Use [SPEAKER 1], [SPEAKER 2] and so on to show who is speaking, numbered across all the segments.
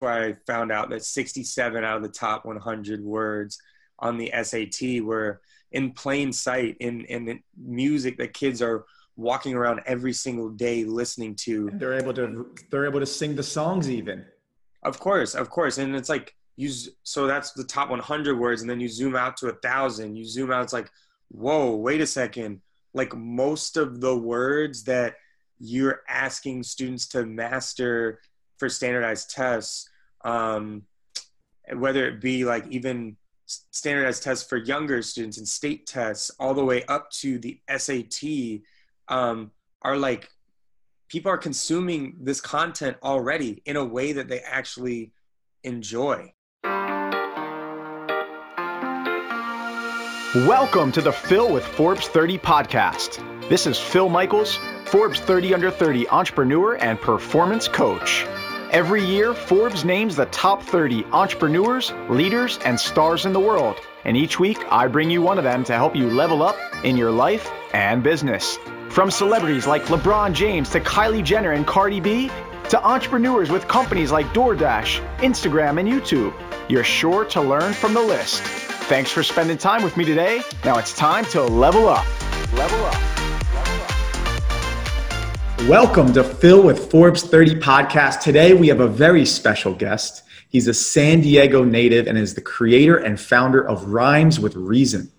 [SPEAKER 1] where I found out that 67 out of the top 100 words on the SAT were in plain sight in in music that kids are walking around every single day listening to.
[SPEAKER 2] And they're able to they're able to sing the songs even.
[SPEAKER 1] Of course, of course, and it's like you. So that's the top 100 words, and then you zoom out to a thousand. You zoom out, it's like, whoa, wait a second. Like most of the words that you're asking students to master for standardized tests, um, whether it be like even standardized tests for younger students and state tests, all the way up to the SAT, um, are like people are consuming this content already in a way that they actually enjoy.
[SPEAKER 3] Welcome to the Phil with Forbes 30 podcast. This is Phil Michaels, Forbes 30 Under 30 entrepreneur and performance coach. Every year, Forbes names the top 30 entrepreneurs, leaders, and stars in the world. And each week, I bring you one of them to help you level up in your life and business. From celebrities like LeBron James to Kylie Jenner and Cardi B, to entrepreneurs with companies like DoorDash, Instagram, and YouTube, you're sure to learn from the list. Thanks for spending time with me today. Now it's time to level up. Level up.
[SPEAKER 2] Welcome to Phil with Forbes 30 podcast. Today we have a very special guest. He's a San Diego native and is the creator and founder of Rhymes with Reason,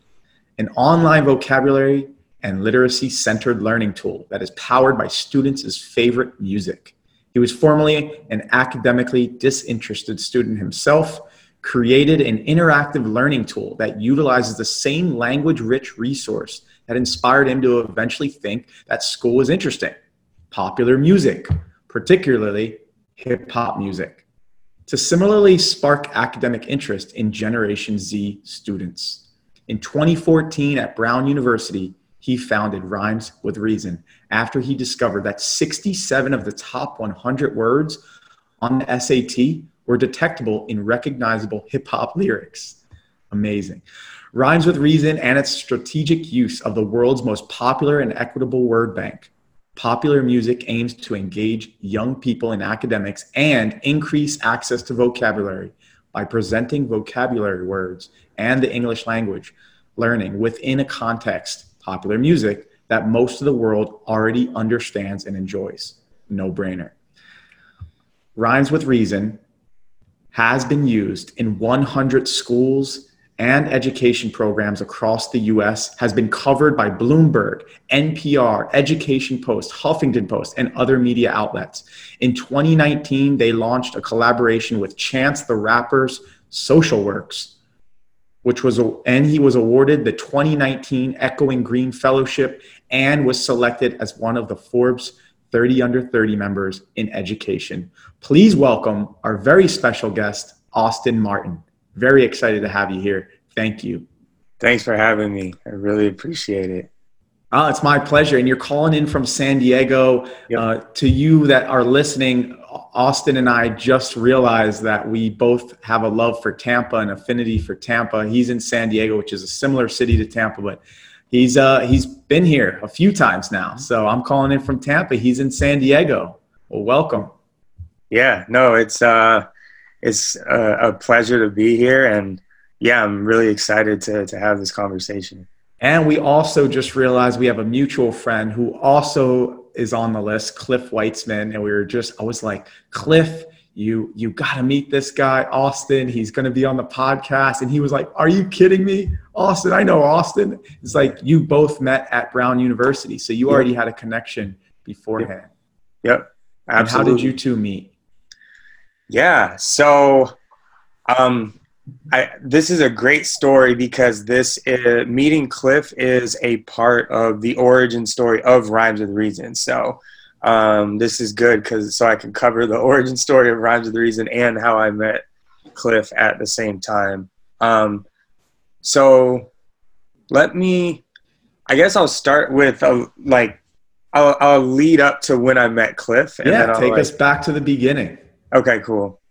[SPEAKER 2] an online vocabulary and literacy centered learning tool that is powered by students' favorite music. He was formerly an academically disinterested student himself, created an interactive learning tool that utilizes the same language rich resource that inspired him to eventually think that school was interesting popular music, particularly hip hop music, to similarly spark academic interest in Generation Z students. In 2014 at Brown University, he founded Rhymes with Reason after he discovered that 67 of the top 100 words on the SAT were detectable in recognizable hip hop lyrics. Amazing. Rhymes with Reason and its strategic use of the world's most popular and equitable word bank Popular music aims to engage young people in academics and increase access to vocabulary by presenting vocabulary words and the English language learning within a context, popular music, that most of the world already understands and enjoys. No brainer. Rhymes with Reason has been used in 100 schools and education programs across the US has been covered by Bloomberg, NPR, Education Post, Huffington Post, and other media outlets. In 2019, they launched a collaboration with Chance the Rapper's Social Works, which was, and he was awarded the 2019 Echoing Green Fellowship and was selected as one of the Forbes 30 under 30 members in education. Please welcome our very special guest, Austin Martin. Very excited to have you here. Thank you.
[SPEAKER 1] Thanks for having me. I really appreciate it.
[SPEAKER 2] Oh, it's my pleasure. And you're calling in from San Diego. Yep. Uh, to you that are listening, Austin and I just realized that we both have a love for Tampa and affinity for Tampa. He's in San Diego, which is a similar city to Tampa, but he's uh, he's been here a few times now. So I'm calling in from Tampa. He's in San Diego. Well, welcome.
[SPEAKER 1] Yeah, no, it's uh, it's a, a pleasure to be here, and yeah, I'm really excited to to have this conversation.
[SPEAKER 2] And we also just realized we have a mutual friend who also is on the list, Cliff Weitzman, and we were just I was like, Cliff, you you got to meet this guy, Austin. He's going to be on the podcast, and he was like, Are you kidding me, Austin? I know Austin. It's like you both met at Brown University, so you already had a connection beforehand.
[SPEAKER 1] Yep.
[SPEAKER 2] Absolutely. And how did you two meet?
[SPEAKER 1] Yeah. So, um, I, this is a great story because this is, meeting Cliff is a part of the origin story of Rhymes with Reason. So, um, this is good because so I can cover the origin story of Rhymes with Reason and how I met Cliff at the same time. Um, so, let me. I guess I'll start with a, like I'll, I'll lead up to when I met Cliff.
[SPEAKER 2] And yeah, take like, us back to the beginning.
[SPEAKER 1] Okay, cool.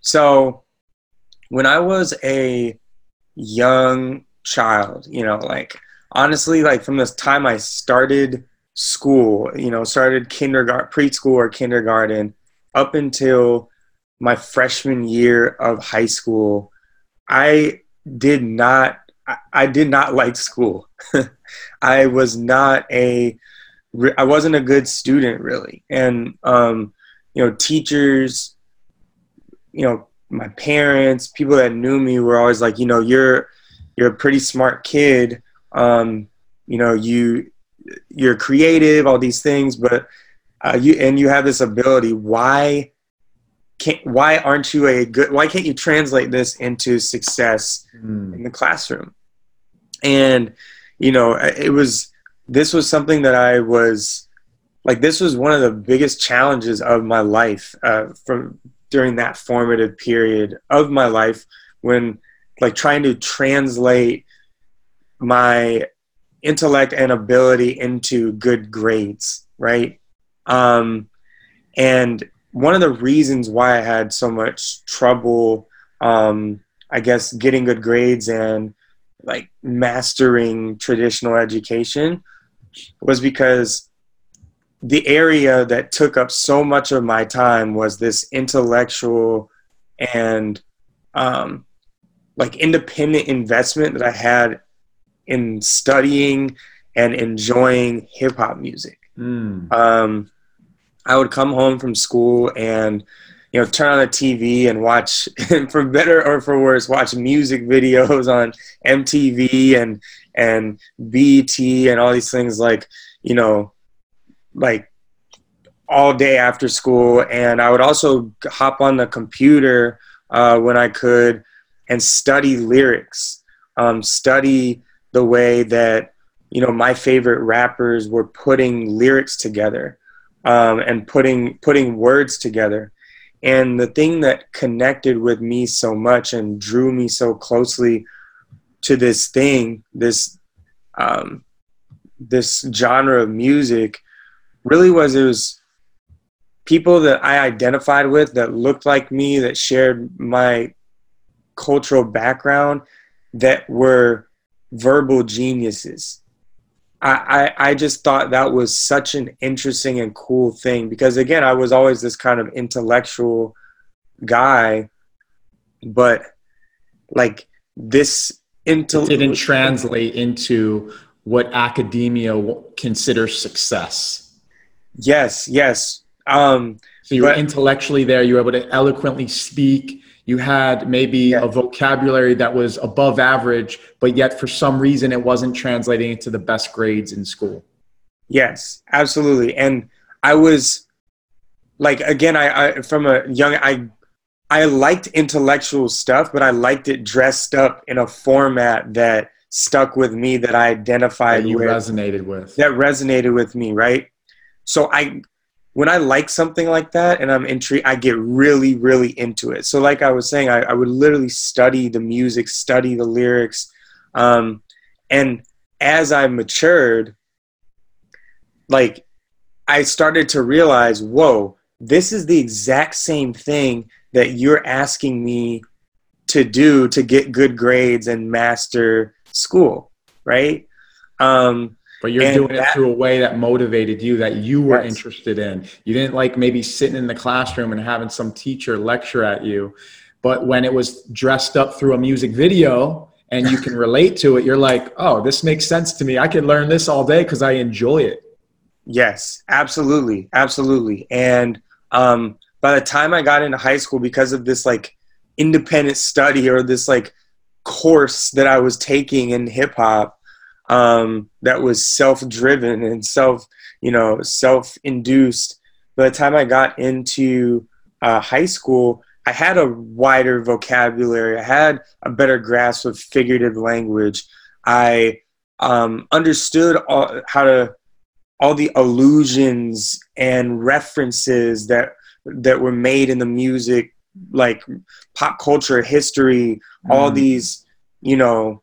[SPEAKER 1] So when I was a young child, you know, like honestly, like from the time I started school, you know, started kindergarten, preschool or kindergarten, up until my freshman year of high school, I did not I, I did not like school. I was not a I wasn't a good student really, and um, you know, teachers, you know, my parents, people that knew me were always like, you know, you're you're a pretty smart kid. Um, you know, you you're creative, all these things, but uh, you and you have this ability. Why can't why aren't you a good why can't you translate this into success mm. in the classroom and you know it was this was something that i was like this was one of the biggest challenges of my life uh, from during that formative period of my life when like trying to translate my intellect and ability into good grades right? Um and one of the reasons why I had so much trouble, um, I guess, getting good grades and like mastering traditional education was because the area that took up so much of my time was this intellectual and um, like independent investment that I had in studying and enjoying hip hop music. Mm. Um, I would come home from school and you know turn on the TV and watch for better or for worse watch music videos on MTV and and BET and all these things like you know like all day after school and I would also hop on the computer uh, when I could and study lyrics um, study the way that you know my favorite rappers were putting lyrics together um, and putting putting words together. And the thing that connected with me so much and drew me so closely to this thing, this um, this genre of music, really was it was people that I identified with that looked like me, that shared my cultural background, that were verbal geniuses. I, I, just thought that was such an interesting and cool thing because again I was always this kind of intellectual guy, but like this
[SPEAKER 2] intel didn't translate into what academia considers success.
[SPEAKER 1] Yes, yes. Um,
[SPEAKER 2] so you were intellectually there. You were able to eloquently speak you had maybe yeah. a vocabulary that was above average, but yet for some reason it wasn't translating into the best grades in school.
[SPEAKER 1] Yes, absolutely. And I was like, again, I, I from a young, I, I liked intellectual stuff, but I liked it dressed up in a format that stuck with me that I identified
[SPEAKER 2] that you
[SPEAKER 1] with,
[SPEAKER 2] resonated with.
[SPEAKER 1] That resonated with me, right? So I when I like something like that and I'm intrigued, I get really, really into it. So, like I was saying, I, I would literally study the music, study the lyrics. Um, and as I matured, like I started to realize, whoa, this is the exact same thing that you're asking me to do to get good grades and master school, right? Um,
[SPEAKER 2] but you're and doing that, it through a way that motivated you, that you were interested in. You didn't like maybe sitting in the classroom and having some teacher lecture at you. But when it was dressed up through a music video and you can relate to it, you're like, oh, this makes sense to me. I can learn this all day because I enjoy it.
[SPEAKER 1] Yes, absolutely. Absolutely. And um, by the time I got into high school, because of this like independent study or this like course that I was taking in hip hop, um, that was self-driven and self, you know, self-induced. By the time I got into uh, high school, I had a wider vocabulary. I had a better grasp of figurative language. I um, understood all, how to all the allusions and references that that were made in the music, like pop culture, history, mm. all these, you know,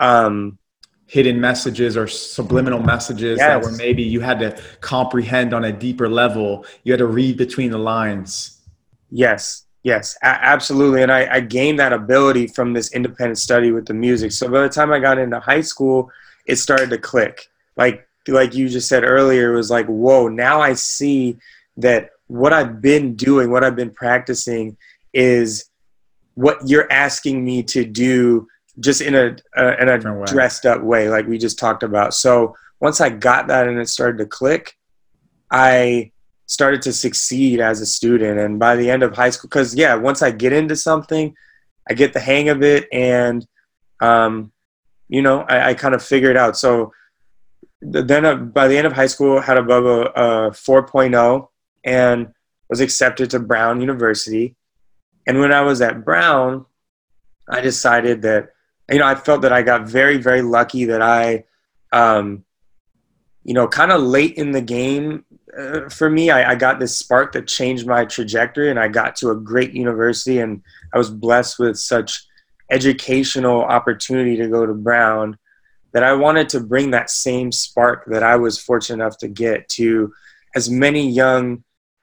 [SPEAKER 1] um,
[SPEAKER 2] hidden messages or subliminal messages yes. that were maybe you had to comprehend on a deeper level. You had to read between the lines.
[SPEAKER 1] Yes, yes, a- absolutely. And I, I gained that ability from this independent study with the music. So by the time I got into high school, it started to click. Like like you just said earlier, it was like, whoa, now I see that what I've been doing, what I've been practicing is what you're asking me to do just in a, uh, in a dressed up way, like we just talked about. So once I got that and it started to click, I started to succeed as a student. And by the end of high school, because yeah, once I get into something, I get the hang of it, and um, you know, I, I kind of figure it out. So then uh, by the end of high school, had above a, a 4.0 and was accepted to Brown University. And when I was at Brown, I decided that you know I felt that I got very very lucky that I um, you know kind of late in the game uh, for me I, I, got this spark that changed my trajectory and I got to a great university and I was blessed with such educational opportunity to go to Brown that I wanted to bring that same spark that I was fortunate enough to get to as many young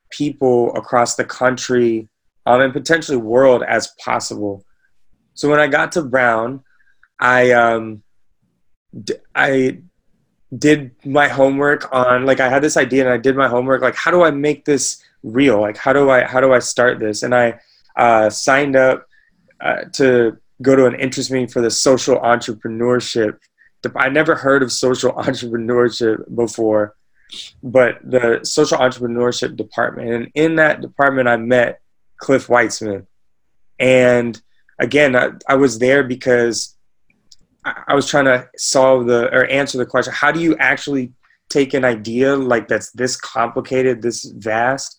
[SPEAKER 1] people across the country um, and potentially world as possible. So when I got to Brown, I um, d- I did my homework on like I had this idea and I did my homework like how do I make this real? Like how do I how do I start this? And I uh, signed up uh, to go to an interest meeting for the social entrepreneurship I never heard of social entrepreneurship before, but the social entrepreneurship department. And in that department, I met Cliff Weitzman. And again, I, I was there because I, was trying to solve the or answer the question how do you actually take an idea like that's this complicated, this vast,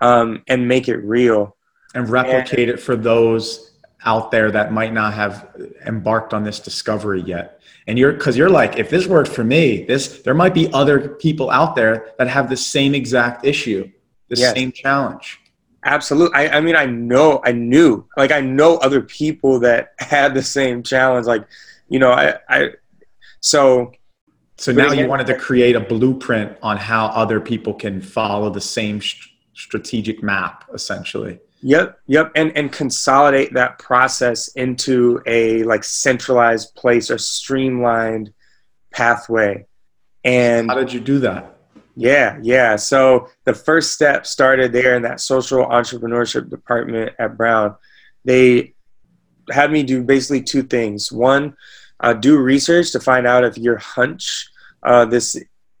[SPEAKER 1] um, and make it real?
[SPEAKER 2] And replicate and, it for those out there that might not have embarked on this discovery yet and you're because you're like if this worked for me this there might be other people out there that have the same exact issue the yes. same challenge
[SPEAKER 1] absolutely I, I mean i know i knew like i know other people that had the same challenge like you know i i so
[SPEAKER 2] so now you wanted to create a blueprint on how other people can follow the same st- strategic map essentially
[SPEAKER 1] Yep, yep, and and consolidate that process into a like centralized place or streamlined pathway. And
[SPEAKER 2] how did you do that?
[SPEAKER 1] Yeah, yeah. So the first step started there in that social entrepreneurship department at Brown. They had me do basically two things. One, uh, do research to find out if your hunch, uh, this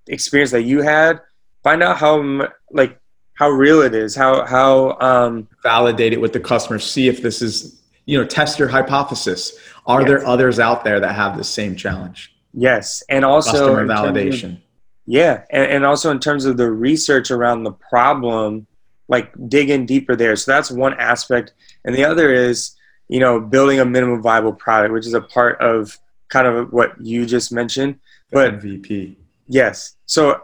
[SPEAKER 1] experience that you had, find out how like how real it is, how how um,
[SPEAKER 2] validate it with the customer, see if this is you know test your hypothesis. Are yes. there others out there that have the same challenge?
[SPEAKER 1] Yes, and also
[SPEAKER 2] customer validation.
[SPEAKER 1] Of, yeah, and, and also in terms of the research around the problem, like dig in deeper there. So that's one aspect, and the other is you know building a minimum viable product, which is a part of kind of what you just mentioned.
[SPEAKER 2] The but MVP.
[SPEAKER 1] Yes. So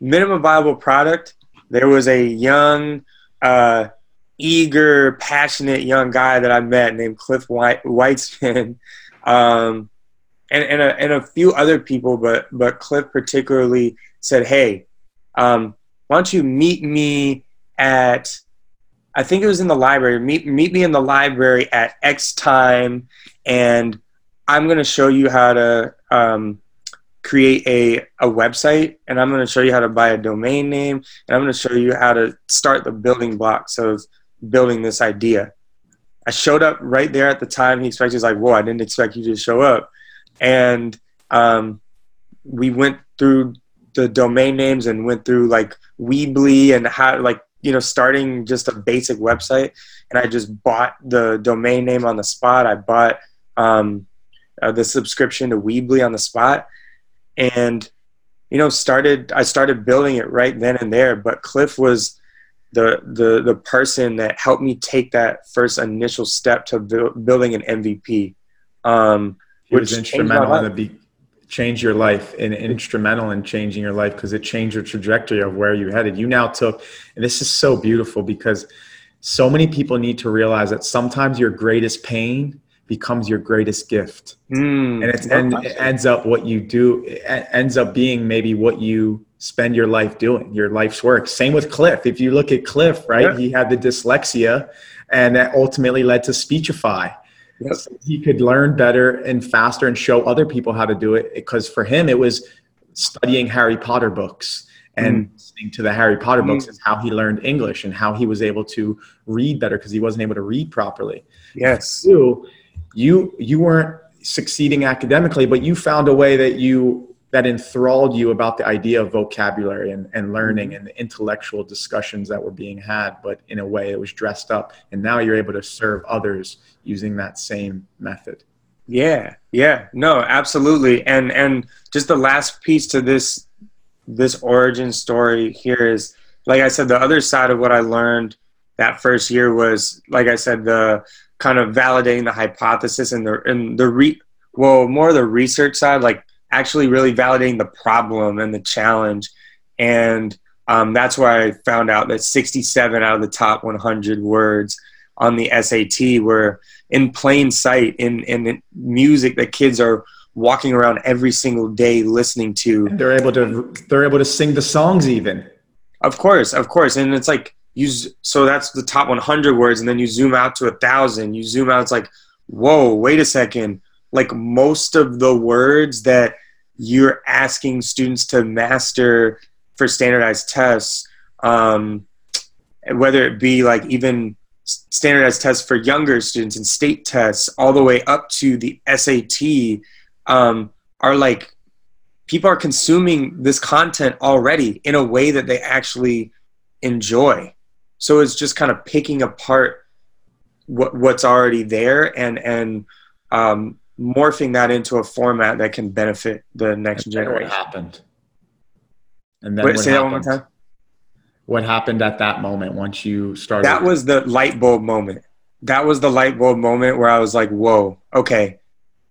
[SPEAKER 1] minimum viable product there was a young, uh, eager, passionate young guy that I met named Cliff White, Weitzman, um, and and a, and a few other people, but but Cliff particularly said, "Hey, um, why don't you meet me at?" I think it was in the library. Meet meet me in the library at X time, and I'm going to show you how to um, create a, a website and I'm going to show you how to buy a domain name and I'm going to show you how to start the building blocks of building this idea. I showed up right there at the time he expected. He's like, whoa, I didn't expect you to show up. And um, we went through the domain names and went through like Weebly and how like, you know, starting just a basic website. And I just bought the domain name on the spot. I bought um, uh, the subscription to Weebly on the spot. And you know started i started building it right then and there but cliff was the the the person that helped me take that first initial step to build, building an mvp um
[SPEAKER 2] he was instrumental in the be- change your life and instrumental in changing your life because it changed your trajectory of where you headed. You now took and this is so beautiful because so many people need to realize that sometimes your greatest pain becomes your greatest gift mm, and, it's, and it ends up what you do it ends up being maybe what you spend your life doing your life's work same with cliff if you look at cliff right yeah. he had the dyslexia and that ultimately led to speechify yep. so he could learn better and faster and show other people how to do it because for him it was studying harry potter books and
[SPEAKER 1] Mm.
[SPEAKER 2] listening to the Harry Potter books
[SPEAKER 1] Mm.
[SPEAKER 2] and how he learned English and how he was able to read better because he wasn't able to read properly.
[SPEAKER 1] Yes.
[SPEAKER 2] You, you, you weren't succeeding academically, but you found a way that you that enthralled you about the idea of vocabulary and, and learning and the intellectual discussions that were being had, but in a way it was dressed up. And now you're able to serve others using that same method.
[SPEAKER 1] Yeah, yeah, no, absolutely. And and just the last piece to this this origin story here is like I said, the other side of what I learned that first year was like I said, the kind of validating the hypothesis and the and the re well more the research side, like actually really validating the problem and the challenge. And um, that's where I found out that 67 out of the top 100 words on the SAT were in plain sight in, in music that kids are walking around every single day listening to.
[SPEAKER 2] And they're able to they're able to sing the songs even.
[SPEAKER 1] Of course, of course. And it's like you so that's the top 100 words and then you zoom out to a thousand. You zoom out it's like, "Whoa, wait a second. Like most of the words that you're asking students to master for standardized tests um, whether it be like even standardized tests for younger students and state tests all the way up to the SAT um, are like people are consuming this content already in a way that they actually enjoy. So it's just kind of picking apart what what's already there and and um, morphing that into a format that can benefit the next
[SPEAKER 2] And then what
[SPEAKER 1] generation.
[SPEAKER 2] happened? And then
[SPEAKER 1] Wait,
[SPEAKER 2] what
[SPEAKER 1] say that one more
[SPEAKER 2] happened?
[SPEAKER 1] time.
[SPEAKER 2] What happened at that moment once you started?
[SPEAKER 1] that was the light bulb moment that was the light bulb moment where i was like whoa okay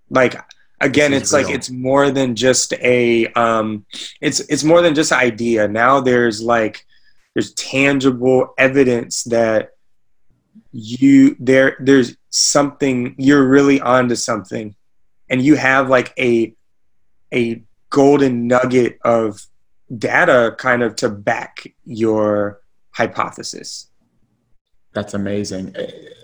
[SPEAKER 1] like again it's like it's more than just a um it's it's more than just an idea now there's like there's tangible evidence that you there there's something you're really onto something and you have like a a golden nugget of data kind of to back your hypothesis
[SPEAKER 2] That's amazing.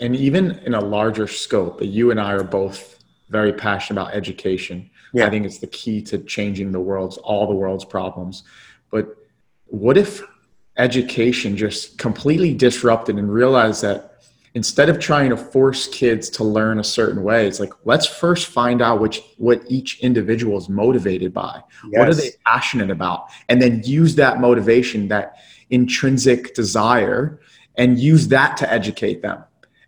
[SPEAKER 2] And even in a larger scope, you and I are both very passionate about education.
[SPEAKER 1] Yeah.
[SPEAKER 2] I think it's the key to changing the world's all the world's problems. But what if education just completely disrupted and realized that instead of trying to force kids to learn a certain way, it's like let's first find out which what each individual is motivated by. What are they passionate about? And then use that motivation, that intrinsic desire, and use that to educate them.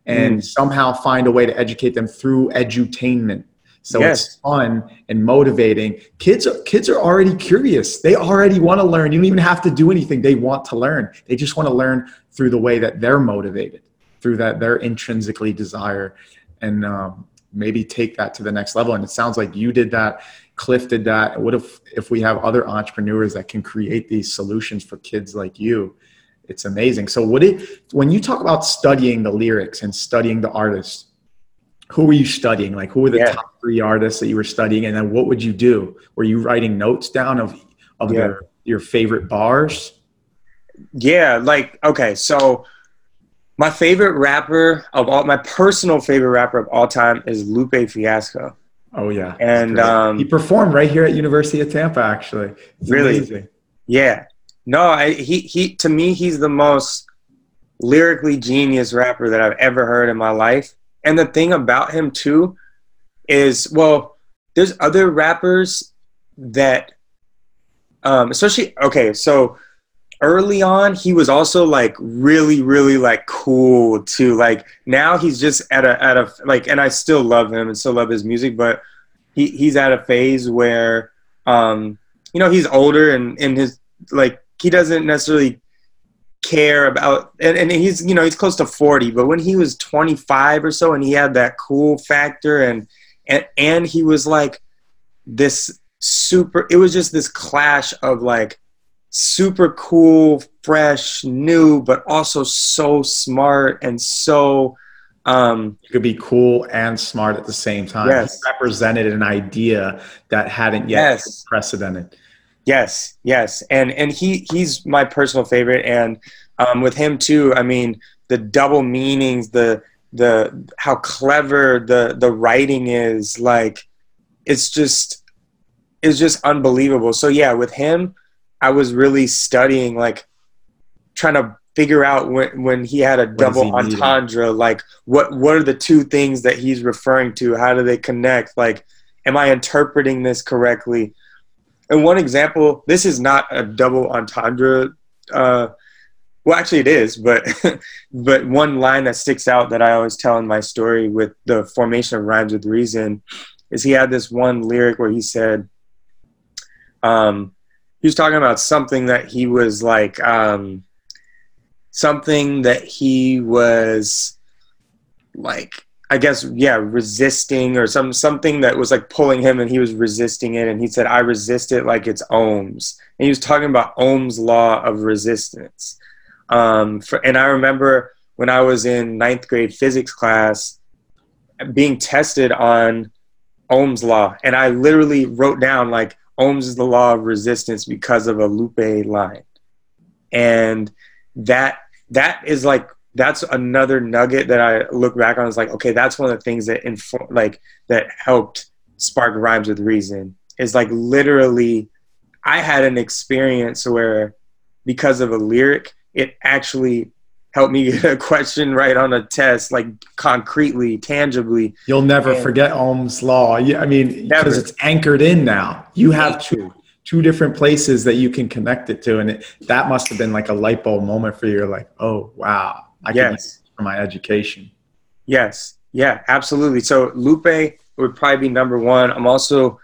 [SPEAKER 2] And mm. somehow find a way to educate them through edutainment. So
[SPEAKER 1] Yes.
[SPEAKER 2] it's fun and motivating. Kids, kids are already curious. They already want to learn. You don't even have to do anything. They want to learn. They just want to learn through the way that they're motivated, through that they're intrinsically desire, and um, maybe take that to the next level. And it sounds like you did that. Cliff did that. What if if we have other entrepreneurs that can create these solutions for kids like you? It's amazing. So what it when you talk about studying the lyrics and studying the artists, who were you studying? Like who were the
[SPEAKER 1] Yeah.
[SPEAKER 2] top three artists that you were studying? And then what would you do? Were you writing notes down of of
[SPEAKER 1] Yeah.
[SPEAKER 2] your your favorite bars?
[SPEAKER 1] Yeah, like okay, so my favorite rapper of all my personal favorite rapper of all time is Lupe Fiasco.
[SPEAKER 2] Oh yeah.
[SPEAKER 1] And, um,
[SPEAKER 2] he performed right here at University of Tampa actually. It's
[SPEAKER 1] Really?
[SPEAKER 2] amazing.
[SPEAKER 1] Yeah. No, I he he to me he's the most lyrically genius rapper that I've ever heard in my life. And the thing about him too is well, there's other rappers that um especially okay, so early on he was also like really really like cool too. Like now he's just at a at a like and i still love him and still love his music but he he's at a phase where um you know he's older and and his like he doesn't necessarily care about and, and he's you know he's close to 40 but when he was 25 or so and he had that cool factor and and and he was like this super it was just this clash of like super cool fresh new but also so smart and so um
[SPEAKER 2] You could be cool and smart at the same time.
[SPEAKER 1] Yes.
[SPEAKER 2] He represented an idea that hadn't yet
[SPEAKER 1] Yes.
[SPEAKER 2] precedented.
[SPEAKER 1] Yes, yes, and and he he's my personal favorite, and um, with him too. I mean, the double meanings, the the how clever the the writing is, like it's just it's just unbelievable. So yeah, with him, I was really studying, like trying to figure out when when he had a double entendre, like what what are the two things that he's referring to? How do they connect? Like, am I interpreting this correctly? And one example, this is not a double entendre. Uh, well, actually, it is, but but one line that sticks out that I always tell in my story with the formation of rhymes with reason is he had this one lyric where he said, um, he was talking about something that he was like, um, something that he was like, I guess, yeah, resisting or some something that was like pulling him, and he was resisting it, and he said, "I resist it like it's Ohm's," and he was talking about Ohm's law of resistance. Um, for, and I remember when I was in ninth grade physics class, being tested on Ohm's law. And I literally wrote down like Ohm's is the law of resistance because of a Lupe line. And that that is like that's another nugget that I look back on is like, okay, that's one of the things that inform like that helped spark rhymes with reason. Is like literally I had an experience where because of a lyric, it actually helped me get a question right on a test, like concretely, tangibly.
[SPEAKER 2] You'll never and forget Ohm's law. I mean, because it's anchored in now. You have two two different places that you can connect it to, and it, that must have been like a light bulb moment for you. You're like, oh wow, I can use for my education.
[SPEAKER 1] Yes, yeah, absolutely. So Lupe would probably be number one. I'm also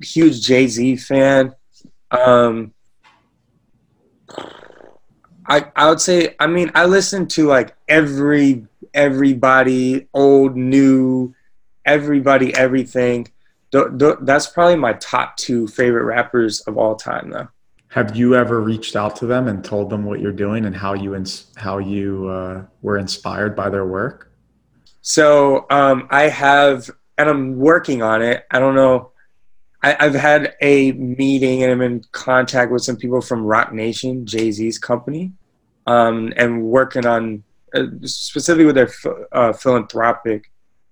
[SPEAKER 1] a huge Jay Z fan. Um, I I would say I mean I listen to like every everybody old new everybody everything. That's probably my top two favorite rappers of all time though.
[SPEAKER 2] Have you ever reached out to them and told them what you're doing and how you ins- how you uh, were inspired by their work?
[SPEAKER 1] So um, I have, and I'm working on it. I don't know I, have had a meeting and I'm in contact with some people from Roc Nation, Jay Z's company, um, and working on uh, specifically with their uh, philanthropic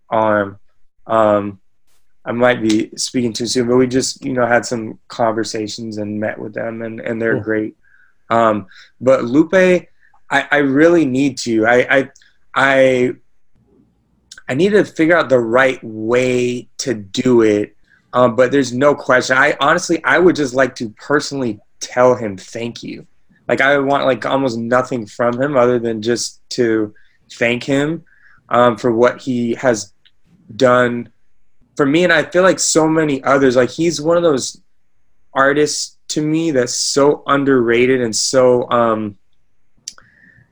[SPEAKER 1] arm. Um, I might be speaking too soon, but we just you know had some conversations and met with them, and and they're cool. great. Um, but Lupe, I, I really need to. I, I I I need to figure out the right way to do it um, but there's no question. I honestly, I would just like to personally tell him thank you. Like I want like almost nothing from him other than just to thank him um, for what he has done for me. And I feel like so many others. Like he's one of those artists to me that's so underrated and so um,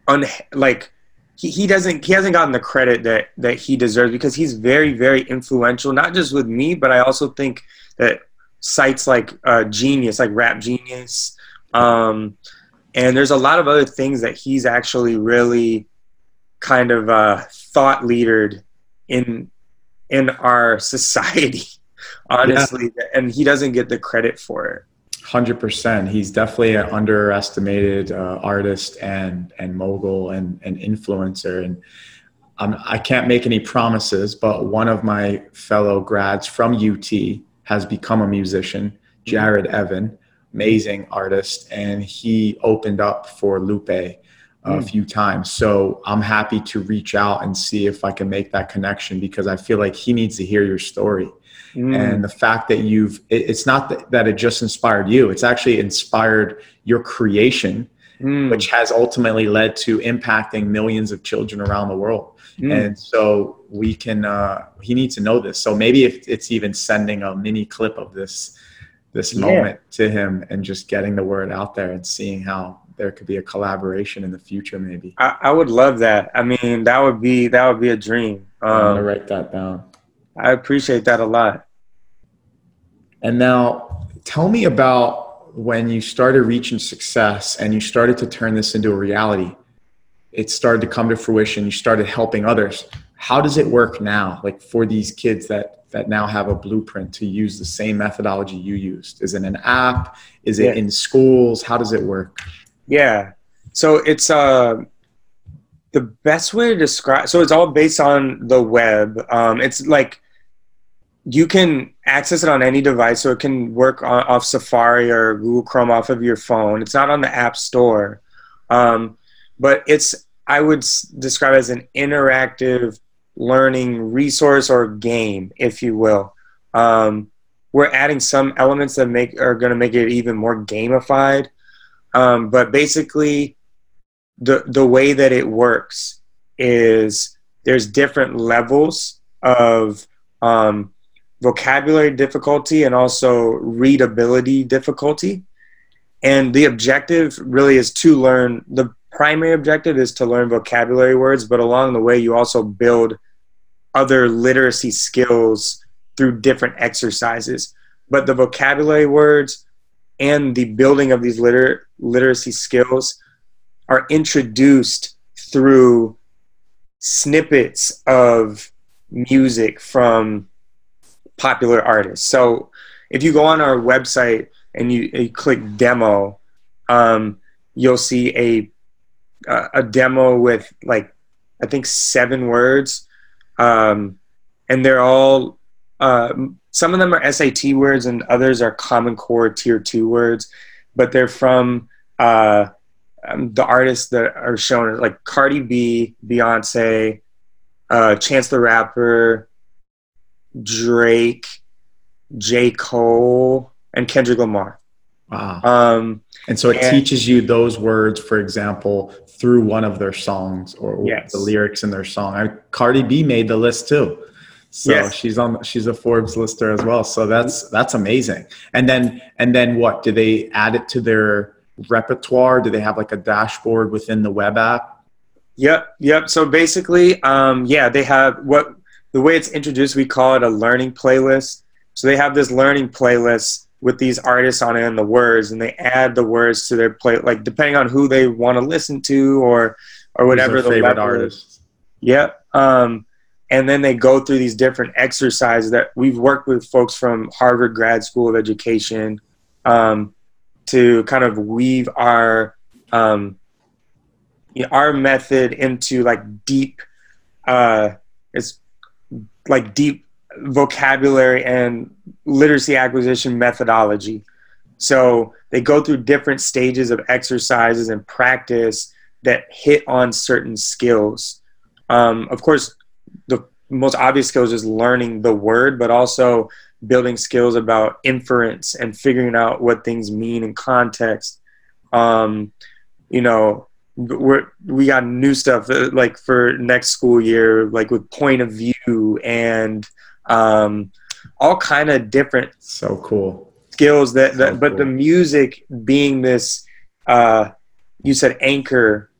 [SPEAKER 1] un like he, he doesn't he hasn't gotten the credit that that he deserves because he's very very influential not just with me but i also think that sites like uh, genius like rap genius um, and there's a lot of other things that he's actually really kind of uh, thought leadered in in our society honestly yeah. and he doesn't get the credit for it
[SPEAKER 2] Hundred percent. He's definitely an underestimated uh, artist and and mogul and and influencer. And um, I can't make any promises, but one of my fellow grads from UT has become a musician, Jared Evan, amazing artist, and he opened up for Lupe a mm. few times. So I'm happy to reach out and see if I can make that connection because I feel like he needs to hear your story. Mm. And the fact that you've, it, it's not that, it just inspired you, it's actually inspired your creation, mm. which has ultimately led to impacting millions of children around the world. Mm. And so we can, uh, he needs to know this. So maybe if it's even sending a mini clip of this, this yeah. moment to him and just getting the word out there and seeing how there could be a collaboration in the future maybe
[SPEAKER 1] i, I would love that i mean that would be that would be a dream
[SPEAKER 2] um, i'm gonna write that down
[SPEAKER 1] I appreciate that a lot.
[SPEAKER 2] And now tell me about when you started reaching success and you started to turn this into a reality. It started to come to fruition. You started helping others. How does it work now? Like for these kids that that now have a blueprint to use the same methodology you used? Is it an app? Is it yeah. in schools? How does it work?
[SPEAKER 1] Yeah. So it's uh the best way to describe so it's all based on the web. Um, it's like you can access it on any device, so it can work on, off Safari or Google Chrome off of your phone. It's not on the App Store, um, but it's I would describe as an interactive learning resource or game, if you will. Um, we're adding some elements that make are going to make it even more gamified, um, but basically, the the way that it works is there's different levels of um, vocabulary difficulty and also readability difficulty. And the objective really is to learn the primary objective is to learn vocabulary words, but along the way, you also build other literacy skills through different exercises. But the vocabulary words and the building of these liter- literacy skills are introduced through snippets of music from popular artists. So if you go on our website and you, you click demo, um, you'll see a a demo with like I think seven words, um, and they're all uh, some of them are SAT words and others are Common Core Tier Two words, but they're from uh, um, the artists that are shown like Cardi B, Beyonce, uh, Chance the Rapper, Drake, J. Cole, and Kendrick Lamar.
[SPEAKER 2] Wow. Um, and so it and, teaches you those words, for example, through one of their songs or yes. the lyrics in their song. I, Cardi B made the list too. So yes. she's on she's a Forbes lister as well. So that's that's amazing. And then and then what? Do they add it to their repertoire? Do they have like a dashboard within the web app?
[SPEAKER 1] Yep, yep. So basically, um, yeah, they have what the way it's introduced, we call it a learning playlist. So they have this learning playlist with these artists on it and the words, and they add the words to their play, like depending on who they want to listen to or or whatever the
[SPEAKER 2] favorite artist.
[SPEAKER 1] Yep. Um, and then they go through these different exercises that we've worked with folks from Harvard Grad School of Education um, to kind of weave our um, our method into like deep uh, it's like deep vocabulary and literacy acquisition methodology. So they go through different stages of exercises and practice that hit on certain skills. Um, of course, most obvious skills is learning the word, but also building skills about inference and figuring out what things mean in context. Um, you know, we're we got new stuff uh, like for next school year like with point of view and um all kind of different
[SPEAKER 2] so cool
[SPEAKER 1] skills that, so but cool. the music being this uh you said anchor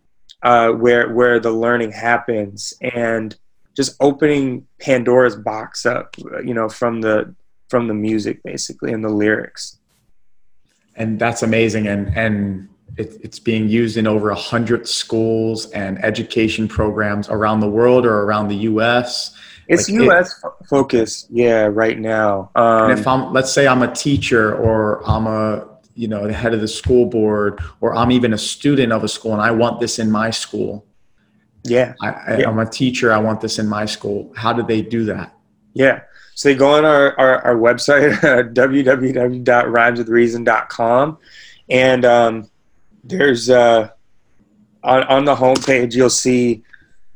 [SPEAKER 1] uh where where the learning happens and just opening pandora's box up you know from the from the music basically and the lyrics.
[SPEAKER 2] And that's amazing and and it, it's being used in over a 100 schools and education programs around the world or around the us
[SPEAKER 1] it's like us it, focused yeah right now.
[SPEAKER 2] Um, and if i'm let's say i'm a teacher or i'm a you know the head of the school board or i'm even a student of a school and i want this in my school
[SPEAKER 1] yeah,
[SPEAKER 2] I, am a teacher. I want this in my school. How do they do that?
[SPEAKER 1] Yeah. So they go on our, our, our website www.rhymeswithreason.com and um, there's uh, on on the homepage you'll see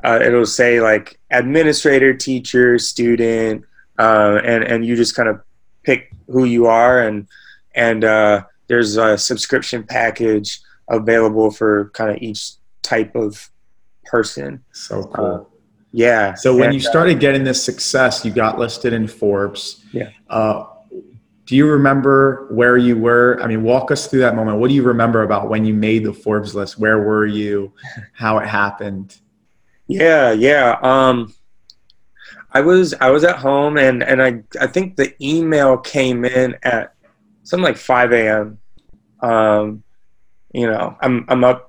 [SPEAKER 1] uh, it'll say like administrator, teacher, student, uh, and and you just kind of pick who you are. And and uh, there's a subscription package available for kind of each type of person.
[SPEAKER 2] So cool. Uh,
[SPEAKER 1] yeah.
[SPEAKER 2] So when and, you started getting this success, you got listed in Forbes.
[SPEAKER 1] Yeah.
[SPEAKER 2] Uh, do you remember where you were? I mean, walk us through that moment. What do you remember about when you made the Forbes list? Where were you? How it happened?
[SPEAKER 1] Yeah, yeah. Um, I was I was at home and and I I think the email came in at something like 5 a.m. Um, you know, I'm I'm up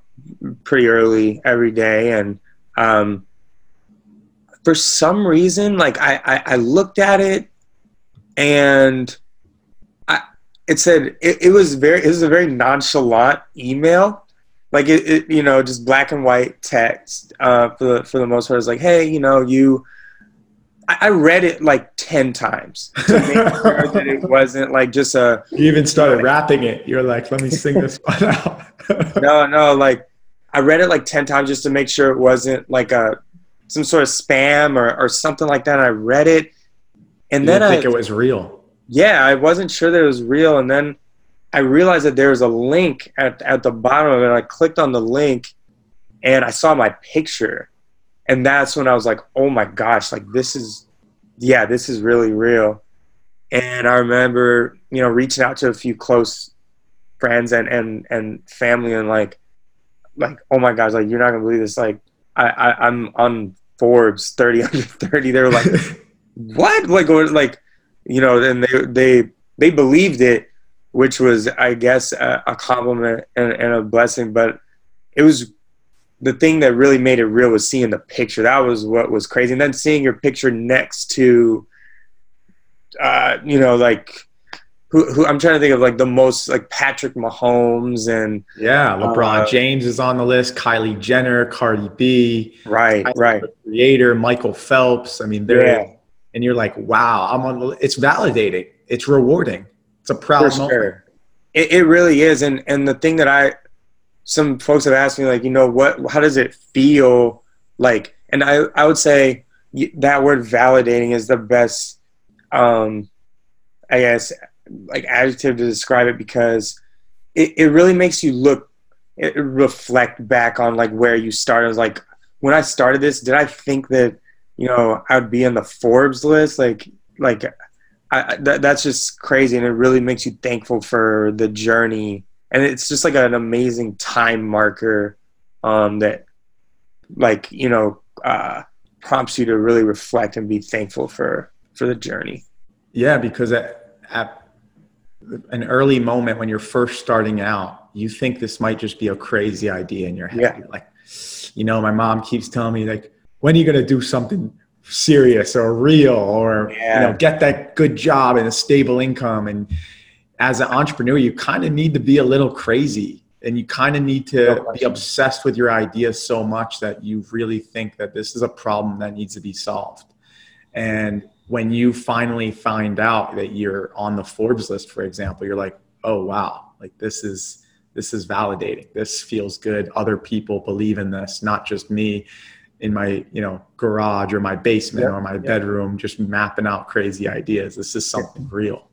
[SPEAKER 1] pretty early every day and um, for some reason, like I, I, I looked at it and I it said it, it was very it was a very nonchalant email like it, it you know just black and white text uh, for the for the most part it's like hey you know you I I read it like ten times to make sure that it wasn't like just a
[SPEAKER 2] You even started rapping it. You're like, let me sing this one out.
[SPEAKER 1] no, no, like I read it like ten times just to make sure it wasn't like a some sort of spam or, or something like that. And I read it, and
[SPEAKER 2] You
[SPEAKER 1] then I
[SPEAKER 2] think it was real.
[SPEAKER 1] yeah, I wasn't sure that it was real, and then I realized that there was a link at at the bottom of it. I clicked on the link, and I saw my picture, and that's when I was like, oh my gosh, like this is, yeah, this is really real. And I remember, you know, reaching out to a few close friends and and and family, and like, like, oh my gosh, like you're not gonna believe this, like. I, I, I'm on Forbes 30 under 30. They were like, what? Like, or like, you know, and they they they believed it, which was, I guess, a, a compliment and, and a blessing. But it was the thing that really made it real was seeing the picture. That was what was crazy, and then seeing your picture next to, uh, you know, like. Who, who I'm trying to think of like the most like Patrick Mahomes and
[SPEAKER 2] Yeah, LeBron
[SPEAKER 1] Uh,
[SPEAKER 2] James is on the list. Kylie Jenner, Cardi B,
[SPEAKER 1] right right
[SPEAKER 2] the creator, Michael Phelps. I mean, they're
[SPEAKER 1] Yeah.
[SPEAKER 2] and you're like, wow, I'm on. It's validating. It's rewarding. It's a proud
[SPEAKER 1] for
[SPEAKER 2] moment.
[SPEAKER 1] sure. It, it really is, and and the thing that I, some folks have asked me like, you know, what, how does it feel like? And I I would say that word validating is the best, um, I guess, like adjective to describe it because it, it really makes you look, it, reflect back on like where you started. Like when I started this, did I think that you know I would be on the Forbes list? Like like I- that, that's just crazy and it really makes you thankful for the journey and it's just like an amazing time marker um, that like you know uh, prompts you to really reflect and be thankful for for the journey
[SPEAKER 2] Yeah, because at, at an early moment when you're first starting out, you think this might just be a crazy idea in your head.
[SPEAKER 1] Yeah.
[SPEAKER 2] Like, you know, my mom keeps telling me like, when are you gonna do something serious or real or
[SPEAKER 1] Yeah.
[SPEAKER 2] you know get that good job and a stable income? And as an entrepreneur, you kind of need to be a little crazy and you kind of need
[SPEAKER 1] No
[SPEAKER 2] to be obsessed with your idea so much that you really think that this is a problem that needs to be solved. And when you finally find out that you're on the Forbes list, for example, you're like, oh wow, like this is this is validating. This feels good. Other people believe in this, not just me in my you know garage or my basement
[SPEAKER 1] Yeah.
[SPEAKER 2] or my bedroom just mapping out crazy ideas. This is something real.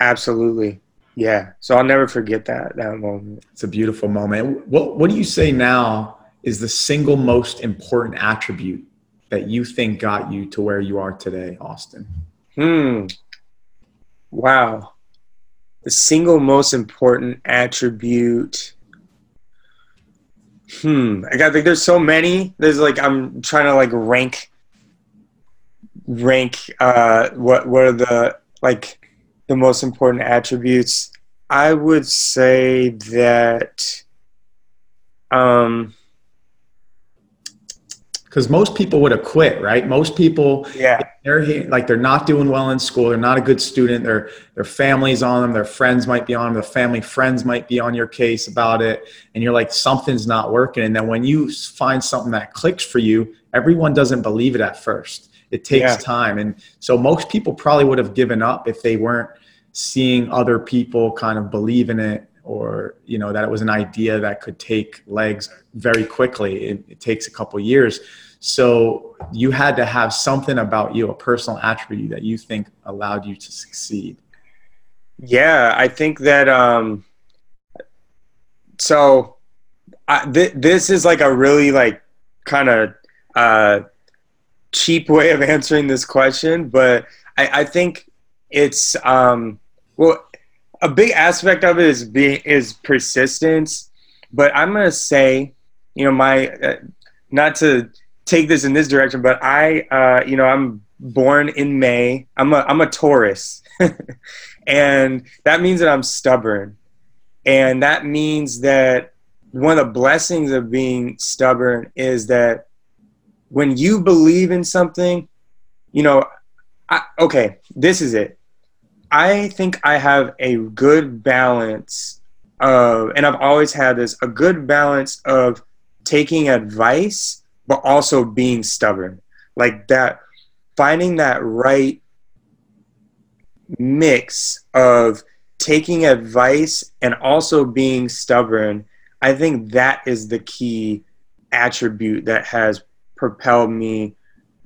[SPEAKER 1] absolutely yeah so i'll never forget that that moment
[SPEAKER 2] It's a beautiful moment. What what do you say now is the single most important attribute that you think got you to where you are today, Austin?
[SPEAKER 1] hmm. Wow. The single most important attribute. Hmm. I got think there's so many. There's like i'm trying to like rank rank uh what what are the like the most important attributes. I would say that um
[SPEAKER 2] Because most people would have quit, right? Most people
[SPEAKER 1] yeah
[SPEAKER 2] they're like they're not doing well in school. They're not a good student. Their their families on them. Their friends might be on them. The family friends might be on your case about it, and you're like something's not working. And then when you find something that clicks for you, everyone doesn't believe it at first. It takes
[SPEAKER 1] Yeah.
[SPEAKER 2] time, and so most people probably would have given up if they weren't seeing other people kind of believe in it or you know that it was an idea that could take legs very quickly. It, it takes a couple years. So you had to have something about you a personal attribute that you think allowed you to succeed.
[SPEAKER 1] Yeah, I think that um so I, th- this is like a really like kind of uh cheap way of answering this question, but I, I think it's um well a big aspect of it is being is persistence, but I'm gonna say you know my uh, not to take this in this direction, but I uh you know I'm born in May. I'm a I'm a Taurus. and that means that I'm stubborn. And that means that one of the blessings of being stubborn is that when you believe in something, you know, I, okay, this is it. I think I have a good balance of, and I've always had this, a good balance of taking advice, but also being stubborn. Like that, finding that right mix of taking advice and also being stubborn i think that is the key attribute that has propelled me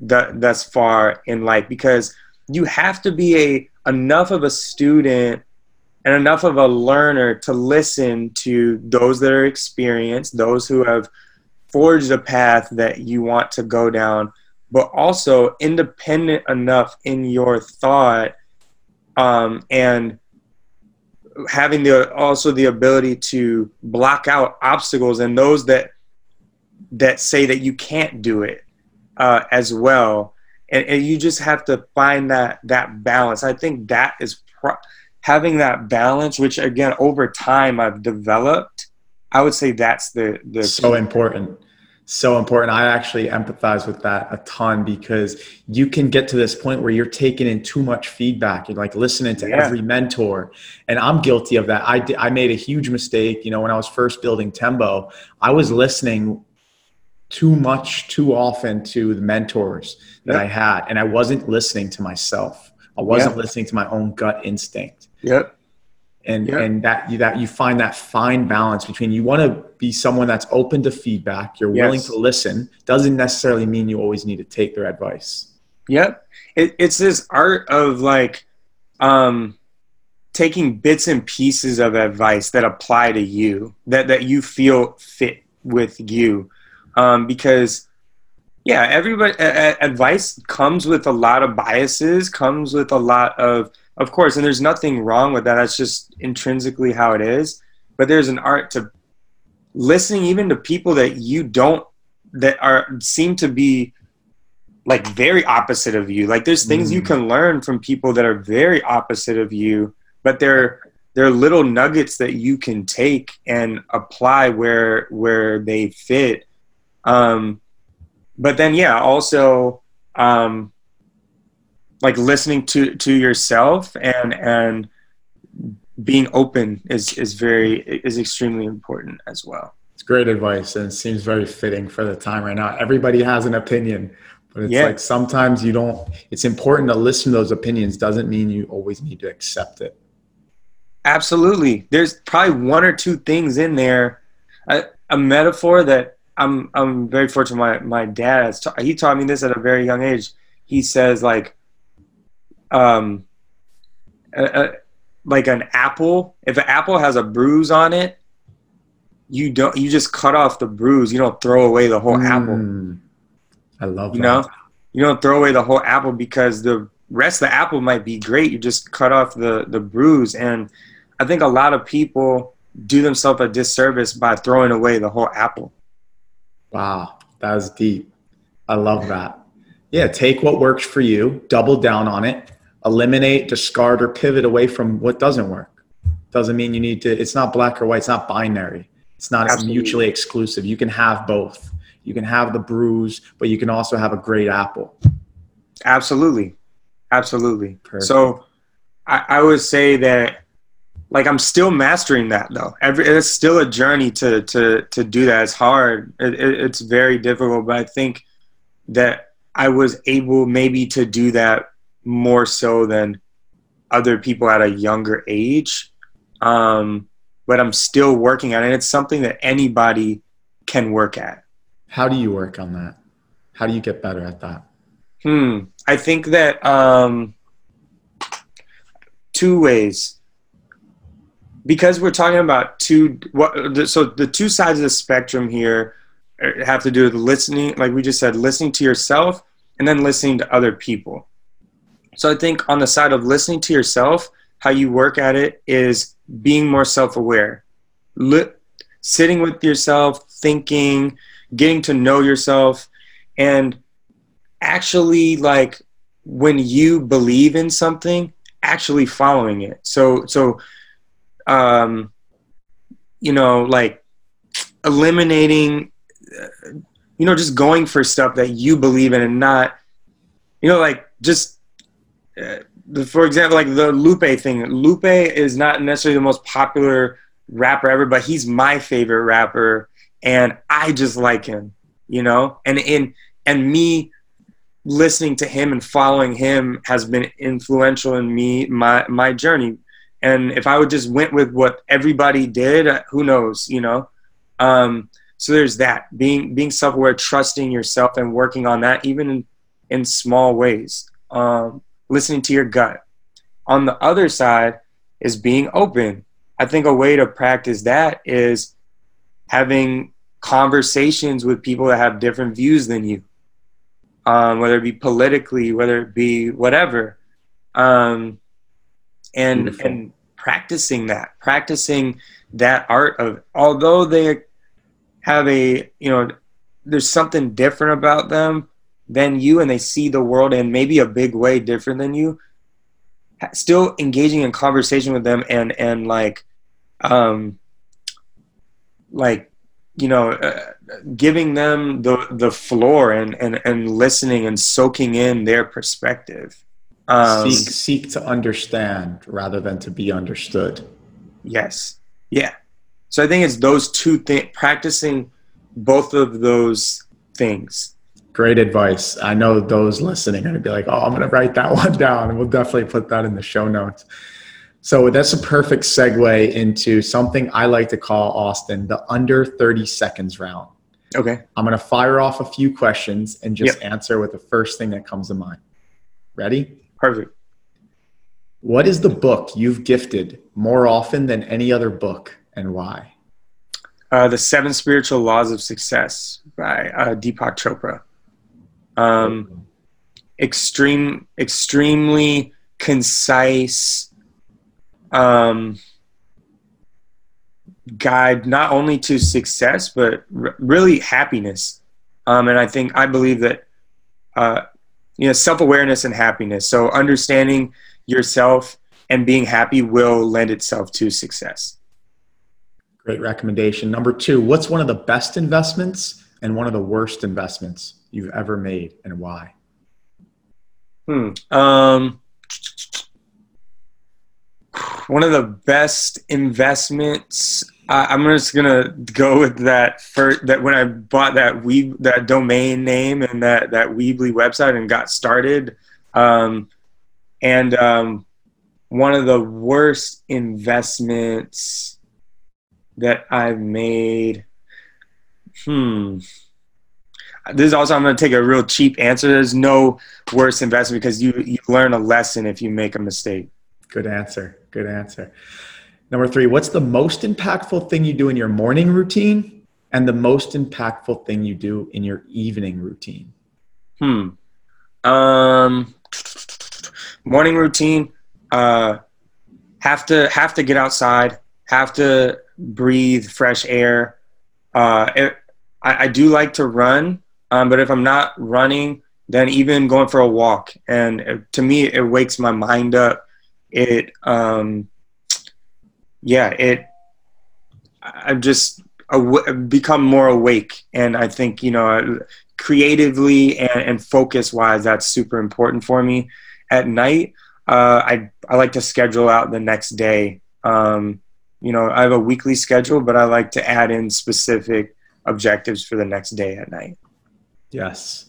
[SPEAKER 1] th- thus far in life because you have to be a enough of a student and enough of a learner to listen to those that are experienced those who have forged a path that you want to go down but also independent enough in your thought um, and having the also the ability to block out obstacles and those that that say that you can't do it uh, as well and, and, you just have to find that that balance i think that is pro- having that balance which again over time i've developed i would say that's the the
[SPEAKER 2] so important so important. I actually empathize with that a ton because you can get to this point where you're taking in too much feedback. You're like listening to yeah. every mentor. And I'm guilty of that. I, did, I made a huge mistake. You know, when I was first building Tembo, I was listening too much, too often to the mentors that yep. I had. And I wasn't listening to myself. I wasn't yep. listening to my own gut instinct.
[SPEAKER 1] Yep
[SPEAKER 2] and yeah. and that you that you find that fine balance between you want to be someone that's open to feedback you're yes. willing to listen doesn't necessarily mean you always need to take their advice
[SPEAKER 1] yep it, it's this art of like um taking bits and pieces of advice that apply to you that that you feel fit with you um because yeah everybody a, a, advice comes with a lot of biases comes with a lot of of course, and there's nothing wrong with that. That's just intrinsically how it is. But there's an art to listening even to people that you don't that are seem to be like very opposite of you. Like there's things mm. you can learn from people that are very opposite of you, but they're they're little nuggets that you can take and apply where where they fit. Um, but then yeah, also um, like listening to to yourself and and being open is is very is extremely important as well.
[SPEAKER 2] It's great advice and it seems very fitting for the time right now. Everybody has an opinion but it's yeah. like sometimes you don't it's important to listen to those opinions. Doesn't mean you always need to accept it.
[SPEAKER 1] Absolutely. There's probably one or two things in there a, a metaphor that i'm i'm very fortunate my my dad he taught me this at a very young age he says like um, a, a, like an apple. If an apple has a bruise on it, you don't. You just cut off the bruise. You don't throw away the whole mm, apple.
[SPEAKER 2] I love
[SPEAKER 1] you
[SPEAKER 2] that.
[SPEAKER 1] know. You don't throw away the whole apple because the rest of the apple might be great. You just cut off the the bruise, and I think a lot of people do themselves a disservice by throwing away the whole apple.
[SPEAKER 2] Wow, that was deep. I love that. Yeah, take what works for you, double down on it, eliminate, discard, or pivot away from what doesn't work. Doesn't mean you need to, it's not black or white, it's not binary. It's not Absolutely. mutually exclusive. You can have both. You can have the bruise, but you can also have a great apple.
[SPEAKER 1] Absolutely. Absolutely. Perfect. So I, I would say that like I'm still mastering that though. Every it's still a journey to to to do that. It's hard. It, it, it's very difficult, but I think that I was able maybe to do that more so than other people at a younger age. Um, but I'm still working on it. It's something that anybody can work at.
[SPEAKER 2] How do you work on that? How do you get better at that?
[SPEAKER 1] Hmm. I think that um, two ways. Because we're talking about two, what, so the two sides of the spectrum here have to do with listening, like we just said, listening to yourself and then listening to other people. So I think on the side of listening to yourself, how you work at it is being more self-aware, Li- sitting with yourself, thinking, getting to know yourself, and actually like when you believe in something, actually following it. So so um, you know like eliminating you know just going for stuff that you believe in and not you know like just uh, for example, like the Lupe thing. Lupe is not necessarily the most popular rapper ever, but he's my favorite rapper, and I just like him, you know. And in and me listening to him and following him has been influential in me my my journey and if i would just went with what everybody did uh, who knows you know? Um, so there's that being being self-aware trusting yourself and working on that even in, in small ways. Um, listening to your gut. On the other side is being open. I think a way to practice that is having conversations with people that have different views than you. Um, whether it be politically, whether it be whatever, um, and Beautiful. and practicing that, practicing that art of although they have a you know there's something different about them than you and they see the world in maybe a big way different than you still engaging in conversation with them and and like um like you know uh, giving them the the floor and and and listening and soaking in their perspective
[SPEAKER 2] um, seek seek to understand rather than to be understood
[SPEAKER 1] yes yeah so i think it's those two things practicing both of those things
[SPEAKER 2] great advice i know those listening are going to be like oh i'm going to write that one down and we'll definitely put that in the show notes so that's a perfect segue into something I like to call Austin the under 30 seconds round.
[SPEAKER 1] Okay.
[SPEAKER 2] I'm going to fire off a few questions and just yep. answer with the first thing that comes to mind. Ready?
[SPEAKER 1] Perfect.
[SPEAKER 2] What is the book you've gifted more often than any other book and why?
[SPEAKER 1] Uh, the Seven Spiritual Laws of Success by uh, Deepak Chopra. Um, extreme, extremely concise, um, guide not only to success but r- really happiness. Um, and I think I believe that uh, you know self awareness and happiness. So understanding yourself and being happy will lend itself to success.
[SPEAKER 2] Great recommendation. Number two, what's one of the best investments and one of the worst investments you've ever made and why?
[SPEAKER 1] Hmm. Um, one of the best investments. I'm just gonna go with that first. That when I bought that we that domain name and that that Weebly website and got started, um, and um, one of the worst investments that I've made. Hmm. This is also I'm to take a real cheap answer. There's no worse investment because you you learn a lesson if you make a mistake.
[SPEAKER 2] Good answer. Good answer. Number three, what's the most impactful thing you do in your morning routine and the most impactful thing you do in your evening routine?
[SPEAKER 1] Hmm. Um, morning routine. Uh, have to have to get outside. Have to breathe fresh air. Uh, it, I, I do like to run, um, but if I'm not running, then even going for a walk, and to me, it wakes my mind up it um yeah it i've just aw- become more awake and i think you know creatively and, and focus wise that's super important for me. At night uh, I, I like to schedule out the next day. Um, you know i have a weekly schedule but i like to add in specific objectives for the next day at night.
[SPEAKER 2] Yes.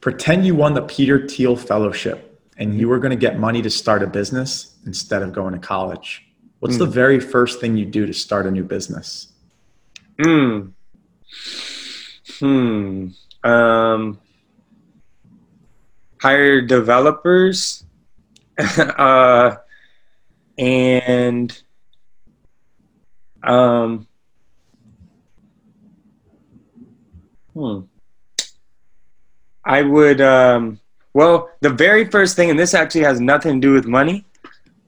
[SPEAKER 2] Pretend you won the peter thiel fellowship and you were going to get money to start a business instead of going to college? What's mm. the very first thing you do to start a new business?
[SPEAKER 1] Hmm. Hmm. Um, hire developers. uh, and um, hmm. I would um, well, the very first thing, and this actually has nothing to do with money,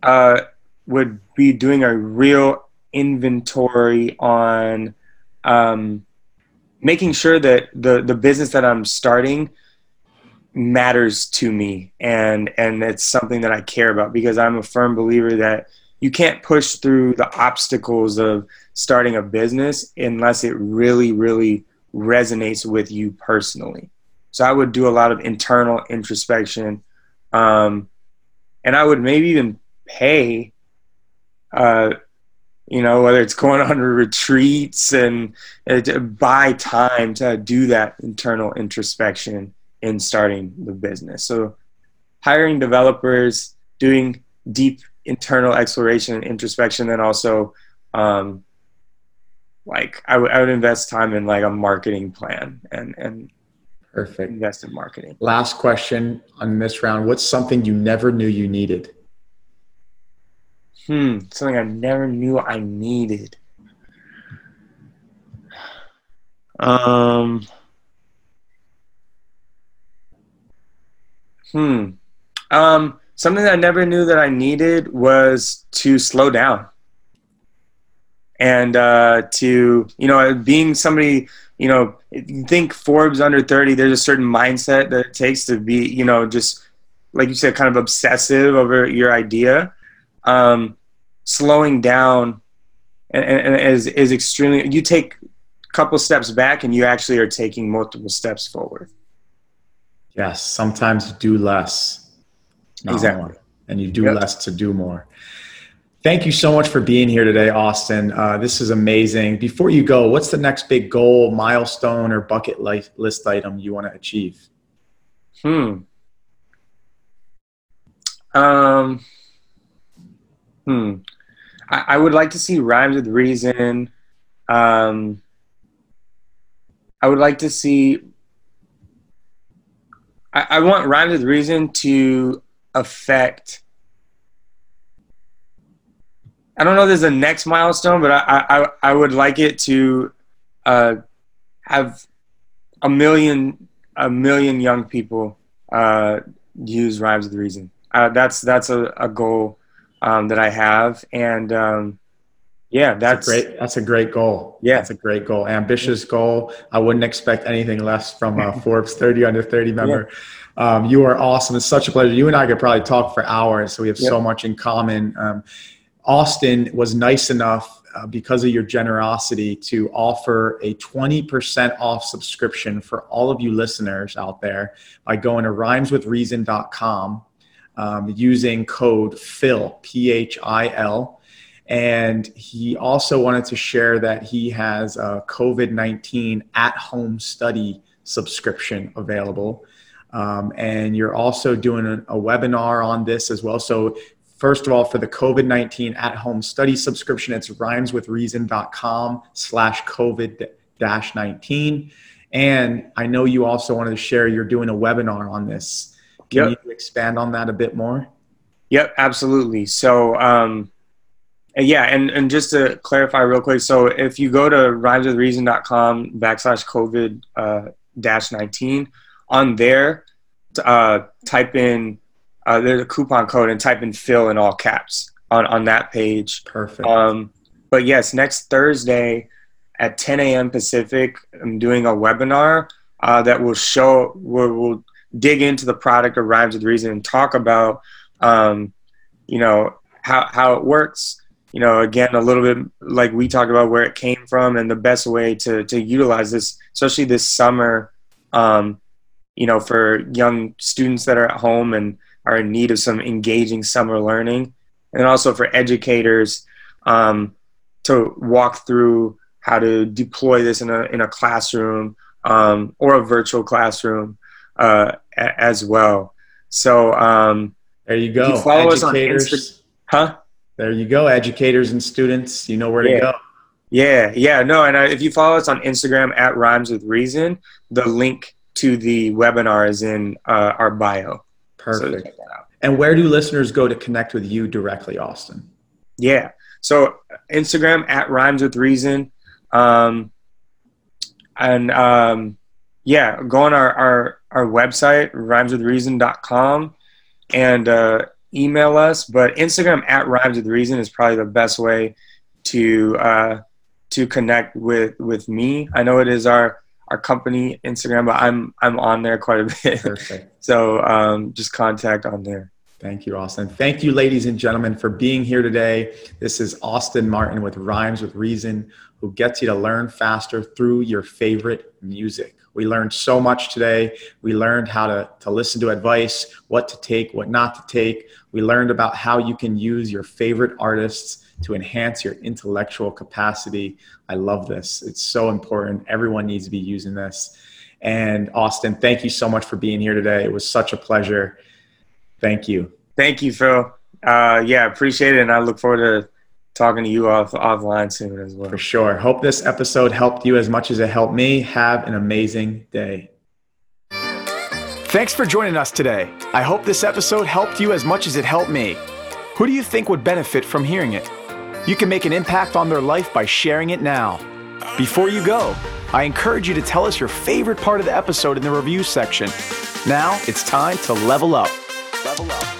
[SPEAKER 1] uh, would be doing a real inventory on um, making sure that the the business that I'm starting matters to me and and it's something that I care about because I'm a firm believer that you can't push through the obstacles of starting a business unless it really really resonates with you personally. So I would do a lot of internal introspection um, and I would maybe even pay uh, you know whether it's going on retreats and uh, buy time to do that internal introspection in starting the business. So hiring developers, doing deep internal exploration and introspection, and also um, like I, w- I would invest time in like a marketing plan and and
[SPEAKER 2] Perfect.
[SPEAKER 1] invest in marketing.
[SPEAKER 2] Last question on this round. What's something you never knew you needed?
[SPEAKER 1] Hmm, something I never knew I needed. Um. Hmm. Um. Something I never knew that I needed was to slow down. And uh, to you know, being somebody you know, think Forbes under 30, there's a certain mindset that it takes to be, you know, just like you said, kind of obsessive over your idea. Um, slowing down and, and is, is extremely, you take a couple steps back and you actually are taking multiple steps forward.
[SPEAKER 2] Yes. Sometimes do less.
[SPEAKER 1] Exactly.
[SPEAKER 2] More, and you do yep. less to do more. Thank you so much for being here today, Austin. Uh, this is amazing. Before you go, what's the next big goal, milestone, or bucket list item you want to achieve?
[SPEAKER 1] Hmm. Um. Hmm. I, I would like to see rhymes with reason. Um. I would like to see. I, I want rhymes with reason to affect I don't know. If There's a next milestone, but I I, I would like it to uh, have a million a million young people uh, use rhymes with reason. Uh, that's that's a, a goal um, that I have, and um, yeah, that's,
[SPEAKER 2] that's great. That's a great goal.
[SPEAKER 1] Yeah,
[SPEAKER 2] that's a great goal. Ambitious goal. I wouldn't expect anything less from a Forbes 30 under 30 member. Yeah. Um, you are awesome. It's such a pleasure. You and I could probably talk for hours, so we have yep. so much in common. Um, Austin was nice enough uh, because of your generosity to offer a 20% off subscription for all of you listeners out there by going to rhymeswithreason.com um, using code PHIL, P H I L. And he also wanted to share that he has a COVID 19 at home study subscription available. Um, and you're also doing a, a, webinar on this as well. So First of all, for the COVID-19 at-home study subscription, it's rhymeswithreason.com slash COVID-19. And I know you also wanted to share you're doing a webinar on this. Can yep. you expand on that a bit more?
[SPEAKER 1] Yep, absolutely. So, um, yeah, and, and just to clarify real quick, so if you go to rhymeswithreason.com backslash COVID uh, dash 19, on there, uh, type in uh, there's a coupon code and type in Phil in all caps on, on that page.
[SPEAKER 2] Perfect.
[SPEAKER 1] Um, but yes, next Thursday at 10 a.m. Pacific, I'm doing a webinar uh, that will show, where we'll dig into the product of Rhymes with Reason and talk about, um, you know, how, how it works. You know, again, a little bit like we talked about where it came from and the best way to, to utilize this, especially this summer, um, you know, for young students that are at home and, are in need of some engaging summer learning, and also for educators um, to walk through how to deploy this in a in a classroom um, or a virtual classroom uh, a- as well. So um,
[SPEAKER 2] there you go. You follow educators. us on huh? There you go, educators and students. You know where
[SPEAKER 1] yeah.
[SPEAKER 2] to go.
[SPEAKER 1] Yeah, yeah, no, and uh, if you follow us on Instagram at Rhymes with Reason, the link to the webinar is in uh, our bio.
[SPEAKER 2] Perfect. So and where do listeners go to connect with you directly, Austin?
[SPEAKER 1] Yeah. So Instagram at Rhymes with Reason. Um, and um, yeah, go on our, our, our website, rhymeswithreason.com, and uh, email us. But Instagram at Rhymes with Reason is probably the best way to uh, to connect with with me. I know it is our our company Instagram, but I'm I'm on there quite a bit. Perfect. so um, just contact on there.
[SPEAKER 2] Thank you, Austin. Thank you, ladies and gentlemen, for being here today. This is Austin Martin with Rhymes with Reason, who gets you to learn faster through your favorite music. We learned so much today. We learned how to, to listen to advice, what to take, what not to take. We learned about how you can use your favorite artists to enhance your intellectual capacity. I love this. It's so important. Everyone needs to be using this.
[SPEAKER 4] And Austin, thank you so much for being here today. It was such a pleasure. Thank you.
[SPEAKER 1] Thank you, Phil. Uh, yeah, appreciate it, and I look forward to talking to you off offline soon as well.
[SPEAKER 4] For sure. Hope this episode helped you as much as it helped me. Have an amazing day.
[SPEAKER 2] Thanks for joining us today. I hope this episode helped you as much as it helped me. Who do you think would benefit from hearing it? You can make an impact on their life by sharing it now. Before you go, I encourage you to tell us your favorite part of the episode in the review section. Now it's time to level up. Level up.